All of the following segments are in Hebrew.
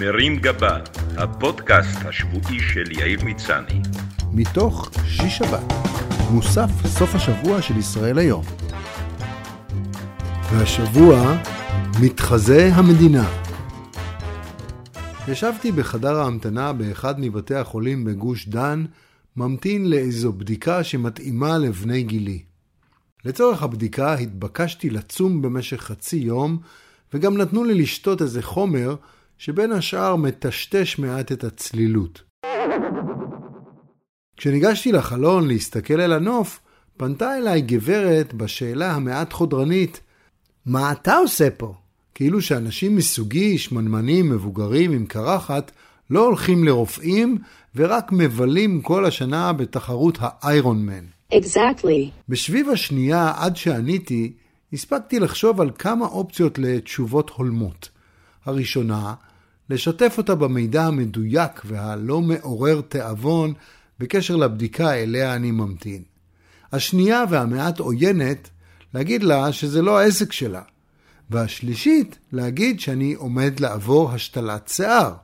מרים גבה, הפודקאסט השבועי של יאיר מצני. מתוך שיש שבת, מוסף סוף השבוע של ישראל היום. והשבוע, מתחזה המדינה. ישבתי בחדר ההמתנה באחד מבתי החולים בגוש דן, ממתין לאיזו בדיקה שמתאימה לבני גילי. לצורך הבדיקה התבקשתי לצום במשך חצי יום, וגם נתנו לי לשתות איזה חומר שבין השאר מטשטש מעט את הצלילות. כשניגשתי לחלון להסתכל אל הנוף, פנתה אליי גברת בשאלה המעט חודרנית, מה אתה עושה פה? כאילו שאנשים מסוגי, שמנמנים, מבוגרים עם קרחת, לא הולכים לרופאים ורק מבלים כל השנה בתחרות האיירון מן. Exactly. בשביב השנייה, עד שעניתי, הספקתי לחשוב על כמה אופציות לתשובות הולמות. הראשונה, לשתף אותה במידע המדויק והלא מעורר תיאבון בקשר לבדיקה אליה אני ממתין. השנייה והמעט עוינת, להגיד לה שזה לא העסק שלה. והשלישית, להגיד שאני עומד לעבור השתלת שיער.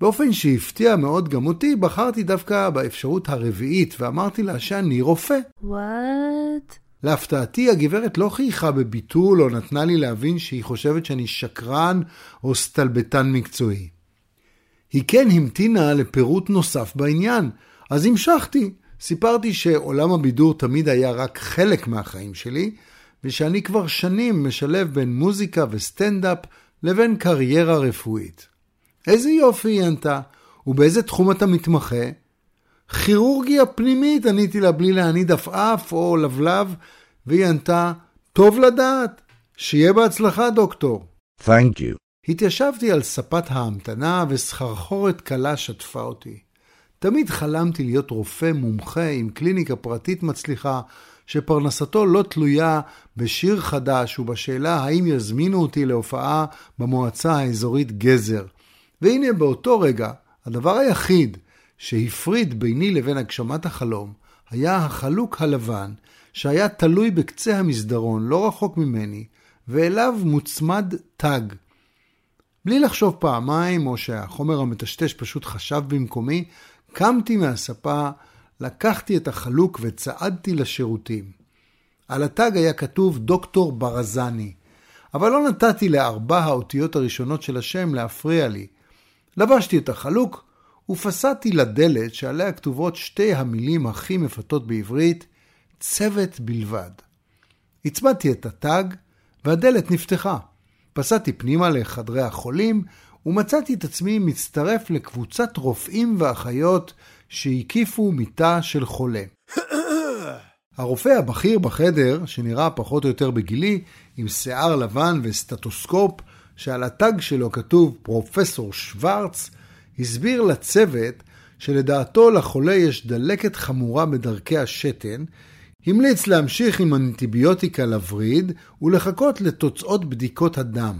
באופן שהפתיע מאוד גם אותי, בחרתי דווקא באפשרות הרביעית ואמרתי לה שאני רופא. What? להפתעתי, הגברת לא חייכה בביטול או נתנה לי להבין שהיא חושבת שאני שקרן או סטלבטן מקצועי. היא כן המתינה לפירוט נוסף בעניין, אז המשכתי. סיפרתי שעולם הבידור תמיד היה רק חלק מהחיים שלי, ושאני כבר שנים משלב בין מוזיקה וסטנדאפ לבין קריירה רפואית. איזה יופי, היא ענתה. ובאיזה תחום אתה מתמחה? כירורגיה פנימית, עניתי לה בלי להניד עפעף או לבלב, והיא ענתה, טוב לדעת, שיהיה בהצלחה, דוקטור. Thank you. התיישבתי על ספת ההמתנה וסחרחורת קלה שטפה אותי. תמיד חלמתי להיות רופא מומחה עם קליניקה פרטית מצליחה, שפרנסתו לא תלויה בשיר חדש ובשאלה האם יזמינו אותי להופעה במועצה האזורית גזר. והנה באותו רגע, הדבר היחיד שהפריד ביני לבין הגשמת החלום, היה החלוק הלבן, שהיה תלוי בקצה המסדרון, לא רחוק ממני, ואליו מוצמד תג. בלי לחשוב פעמיים, או שהחומר המטשטש פשוט חשב במקומי, קמתי מהספה, לקחתי את החלוק וצעדתי לשירותים. על התג היה כתוב דוקטור ברזני, אבל לא נתתי לארבע האותיות הראשונות של השם להפריע לי. לבשתי את החלוק ופסעתי לדלת שעליה כתובות שתי המילים הכי מפתות בעברית, צוות בלבד. הצבעתי את התג והדלת נפתחה. פסעתי פנימה לחדרי החולים ומצאתי את עצמי מצטרף לקבוצת רופאים ואחיות שהקיפו מיטה של חולה. הרופא הבכיר בחדר, שנראה פחות או יותר בגילי, עם שיער לבן וסטטוסקופ, שעל התג שלו כתוב פרופסור שוורץ, הסביר לצוות שלדעתו לחולה יש דלקת חמורה בדרכי השתן, המליץ להמשיך עם אנטיביוטיקה לווריד ולחכות לתוצאות בדיקות הדם.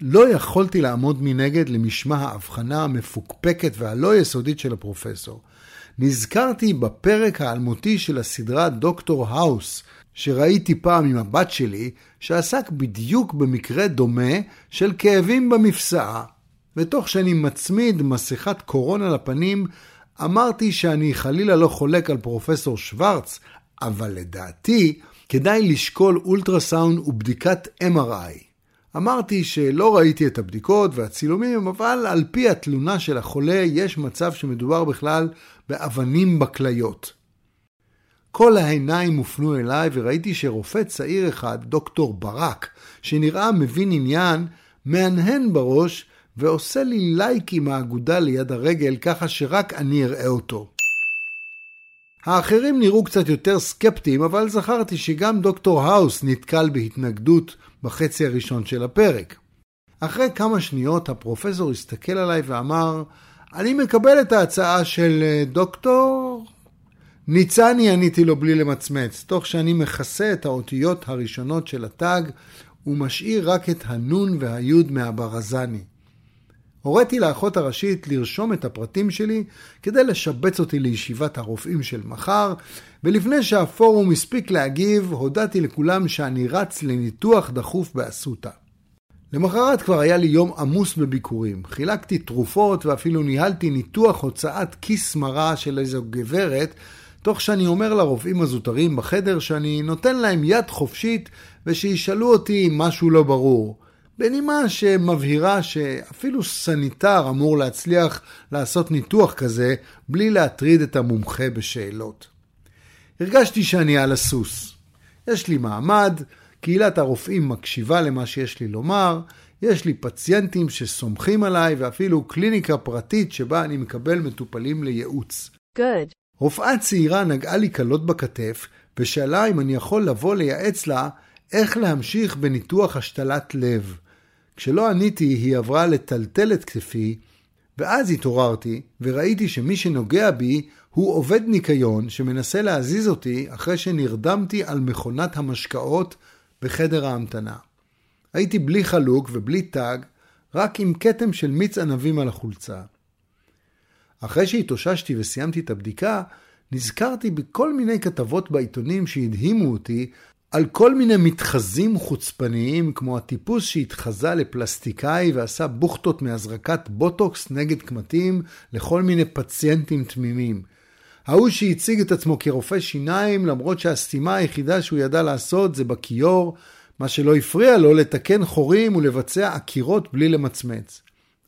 לא יכולתי לעמוד מנגד למשמע ההבחנה המפוקפקת והלא יסודית של הפרופסור. נזכרתי בפרק האלמותי של הסדרה דוקטור האוס, שראיתי פעם עם הבת שלי, שעסק בדיוק במקרה דומה של כאבים במפסעה. ותוך שאני מצמיד מסכת קורונה לפנים, אמרתי שאני חלילה לא חולק על פרופסור שוורץ, אבל לדעתי כדאי לשקול אולטרסאונד ובדיקת MRI. אמרתי שלא ראיתי את הבדיקות והצילומים, אבל על פי התלונה של החולה יש מצב שמדובר בכלל באבנים בכליות. כל העיניים הופנו אליי וראיתי שרופא צעיר אחד, דוקטור ברק, שנראה מבין עניין, מהנהן בראש ועושה לי לייק עם האגודה ליד הרגל ככה שרק אני אראה אותו. האחרים נראו קצת יותר סקפטיים, אבל זכרתי שגם דוקטור האוס נתקל בהתנגדות בחצי הראשון של הפרק. אחרי כמה שניות הפרופסור הסתכל עליי ואמר, אני מקבל את ההצעה של אה, דוקטור... ניצני עניתי לו בלי למצמץ, תוך שאני מכסה את האותיות הראשונות של התג ומשאיר רק את הנון והיוד מהברזני. הוריתי לאחות הראשית לרשום את הפרטים שלי כדי לשבץ אותי לישיבת הרופאים של מחר, ולפני שהפורום הספיק להגיב, הודעתי לכולם שאני רץ לניתוח דחוף באסותא. למחרת כבר היה לי יום עמוס בביקורים. חילקתי תרופות ואפילו ניהלתי ניתוח הוצאת כיס מרה של איזו גברת, תוך שאני אומר לרופאים הזוטרים בחדר שאני נותן להם יד חופשית ושישאלו אותי אם משהו לא ברור. בנימה שמבהירה שאפילו סניטר אמור להצליח לעשות ניתוח כזה בלי להטריד את המומחה בשאלות. הרגשתי שאני על הסוס. יש לי מעמד, קהילת הרופאים מקשיבה למה שיש לי לומר, יש לי פציינטים שסומכים עליי ואפילו קליניקה פרטית שבה אני מקבל מטופלים לייעוץ. Good. רופאה צעירה נגעה לי קלות בכתף ושאלה אם אני יכול לבוא לייעץ לה איך להמשיך בניתוח השתלת לב. כשלא עניתי, היא עברה לטלטל את כתפי, ואז התעוררתי וראיתי שמי שנוגע בי הוא עובד ניקיון שמנסה להזיז אותי אחרי שנרדמתי על מכונת המשקאות בחדר ההמתנה. הייתי בלי חלוק ובלי תג, רק עם כתם של מיץ ענבים על החולצה. אחרי שהתאוששתי וסיימתי את הבדיקה, נזכרתי בכל מיני כתבות בעיתונים שהדהימו אותי על כל מיני מתחזים חוצפניים, כמו הטיפוס שהתחזה לפלסטיקאי ועשה בוכטות מהזרקת בוטוקס נגד קמטים לכל מיני פציינטים תמימים. ההוא שהציג את עצמו כרופא שיניים, למרות שהסתימה היחידה שהוא ידע לעשות זה בכיור, מה שלא הפריע לו לתקן חורים ולבצע עקירות בלי למצמץ.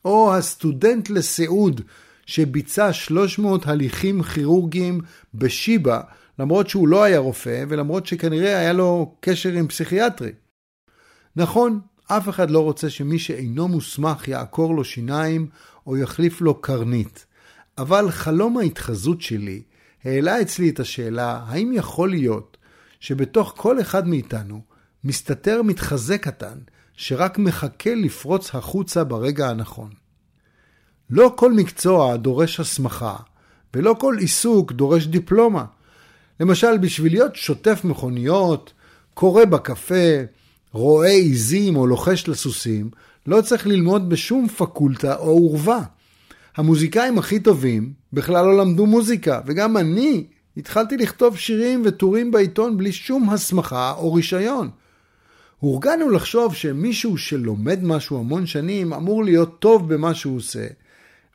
או הסטודנט לסיעוד, שביצע 300 הליכים כירורגיים בשיבא, למרות שהוא לא היה רופא, ולמרות שכנראה היה לו קשר עם פסיכיאטרי. נכון, אף אחד לא רוצה שמי שאינו מוסמך יעקור לו שיניים או יחליף לו קרנית. אבל חלום ההתחזות שלי העלה אצלי את השאלה, האם יכול להיות שבתוך כל אחד מאיתנו מסתתר מתחזה קטן, שרק מחכה לפרוץ החוצה ברגע הנכון. לא כל מקצוע דורש הסמכה, ולא כל עיסוק דורש דיפלומה. למשל, בשביל להיות שוטף מכוניות, קורא בקפה, רואה עיזים או לוחש לסוסים, לא צריך ללמוד בשום פקולטה או עורבה. המוזיקאים הכי טובים בכלל לא למדו מוזיקה, וגם אני התחלתי לכתוב שירים וטורים בעיתון בלי שום הסמכה או רישיון. הורגלנו לחשוב שמישהו שלומד משהו המון שנים אמור להיות טוב במה שהוא עושה,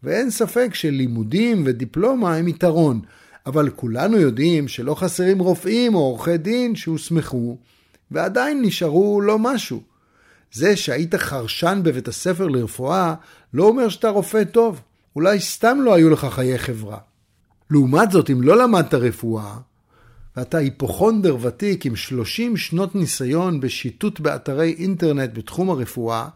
ואין ספק שלימודים ודיפלומה הם יתרון, אבל כולנו יודעים שלא חסרים רופאים או עורכי דין שהוסמכו, ועדיין נשארו לא משהו. זה שהיית חרשן בבית הספר לרפואה לא אומר שאתה רופא טוב. אולי סתם לא היו לך חיי חברה. לעומת זאת, אם לא למדת רפואה, ואתה היפוכונדר ותיק עם 30 שנות ניסיון בשיטוט באתרי אינטרנט בתחום הרפואה,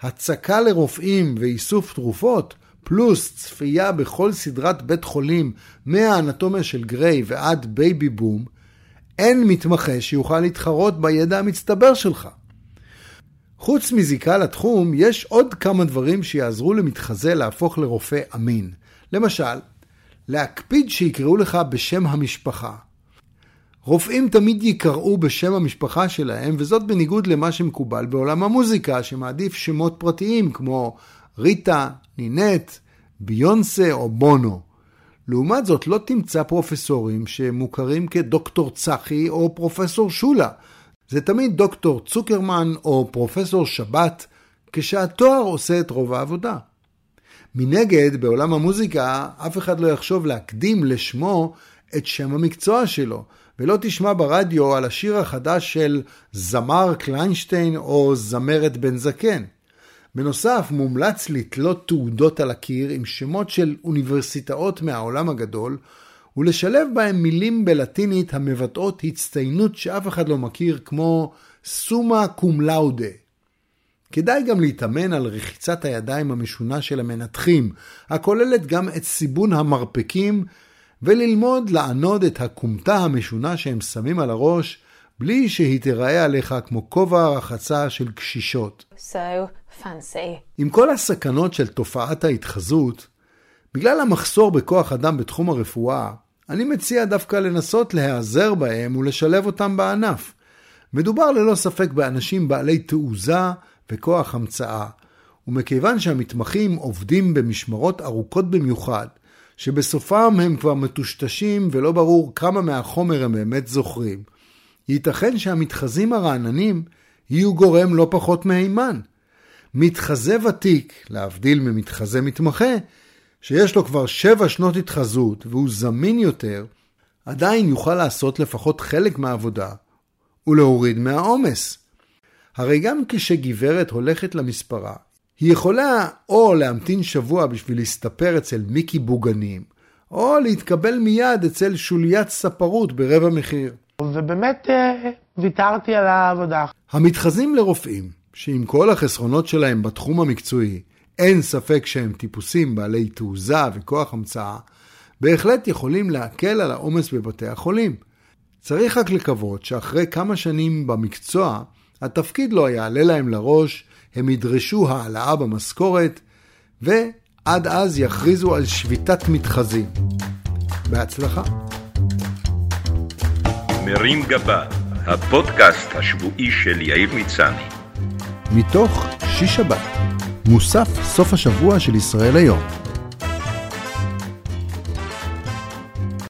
הצקה לרופאים ואיסוף תרופות, פלוס צפייה בכל סדרת בית חולים מהאנטומיה של גריי ועד בייבי בום, אין מתמחה שיוכל להתחרות בידע המצטבר שלך. חוץ מזיקה לתחום, יש עוד כמה דברים שיעזרו למתחזה להפוך לרופא אמין. למשל, להקפיד שיקראו לך בשם המשפחה. רופאים תמיד יקראו בשם המשפחה שלהם, וזאת בניגוד למה שמקובל בעולם המוזיקה, שמעדיף שמות פרטיים כמו ריטה, נינט, ביונסה או בונו. לעומת זאת, לא תמצא פרופסורים שמוכרים כדוקטור צחי או פרופסור שולה. זה תמיד דוקטור צוקרמן או פרופסור שבת, כשהתואר עושה את רוב העבודה. מנגד, בעולם המוזיקה, אף אחד לא יחשוב להקדים לשמו את שם המקצוע שלו, ולא תשמע ברדיו על השיר החדש של זמר קליינשטיין או זמרת בן זקן. בנוסף, מומלץ לתלות תעודות על הקיר עם שמות של אוניברסיטאות מהעולם הגדול, ולשלב בהם מילים בלטינית המבטאות הצטיינות שאף אחד לא מכיר, כמו סומה קום לאודה. כדאי גם להתאמן על רחיצת הידיים המשונה של המנתחים, הכוללת גם את סיבון המרפקים, וללמוד לענוד את הכומתה המשונה שהם שמים על הראש, בלי שהיא תיראה עליך כמו כובע רחצה של קשישות. So fancy. עם כל הסכנות של תופעת ההתחזות, בגלל המחסור בכוח אדם בתחום הרפואה, אני מציע דווקא לנסות להיעזר בהם ולשלב אותם בענף. מדובר ללא ספק באנשים בעלי תעוזה וכוח המצאה, ומכיוון שהמתמחים עובדים במשמרות ארוכות במיוחד, שבסופם הם כבר מטושטשים ולא ברור כמה מהחומר הם באמת זוכרים, ייתכן שהמתחזים הרעננים יהיו גורם לא פחות מהימן. מתחזה ותיק, להבדיל ממתחזה מתמחה, שיש לו כבר שבע שנות התחזות והוא זמין יותר, עדיין יוכל לעשות לפחות חלק מהעבודה ולהוריד מהעומס. הרי גם כשגברת הולכת למספרה, היא יכולה או להמתין שבוע בשביל להסתפר אצל מיקי בוגנים, או להתקבל מיד אצל שוליית ספרות ברבע מחיר. ובאמת אה, ויתרתי על העבודה. המתחזים לרופאים, שעם כל החסרונות שלהם בתחום המקצועי, אין ספק שהם טיפוסים בעלי תעוזה וכוח המצאה, בהחלט יכולים להקל על העומס בבתי החולים. צריך רק לקוות שאחרי כמה שנים במקצוע, התפקיד לא יעלה להם לראש, הם ידרשו העלאה במשכורת, ועד אז יכריזו על שביתת מתחזים. בהצלחה. מרים גבה, הפודקאסט השבועי של יאיר מצני. מתוך שיש שבת, מוסף סוף השבוע של ישראל היום.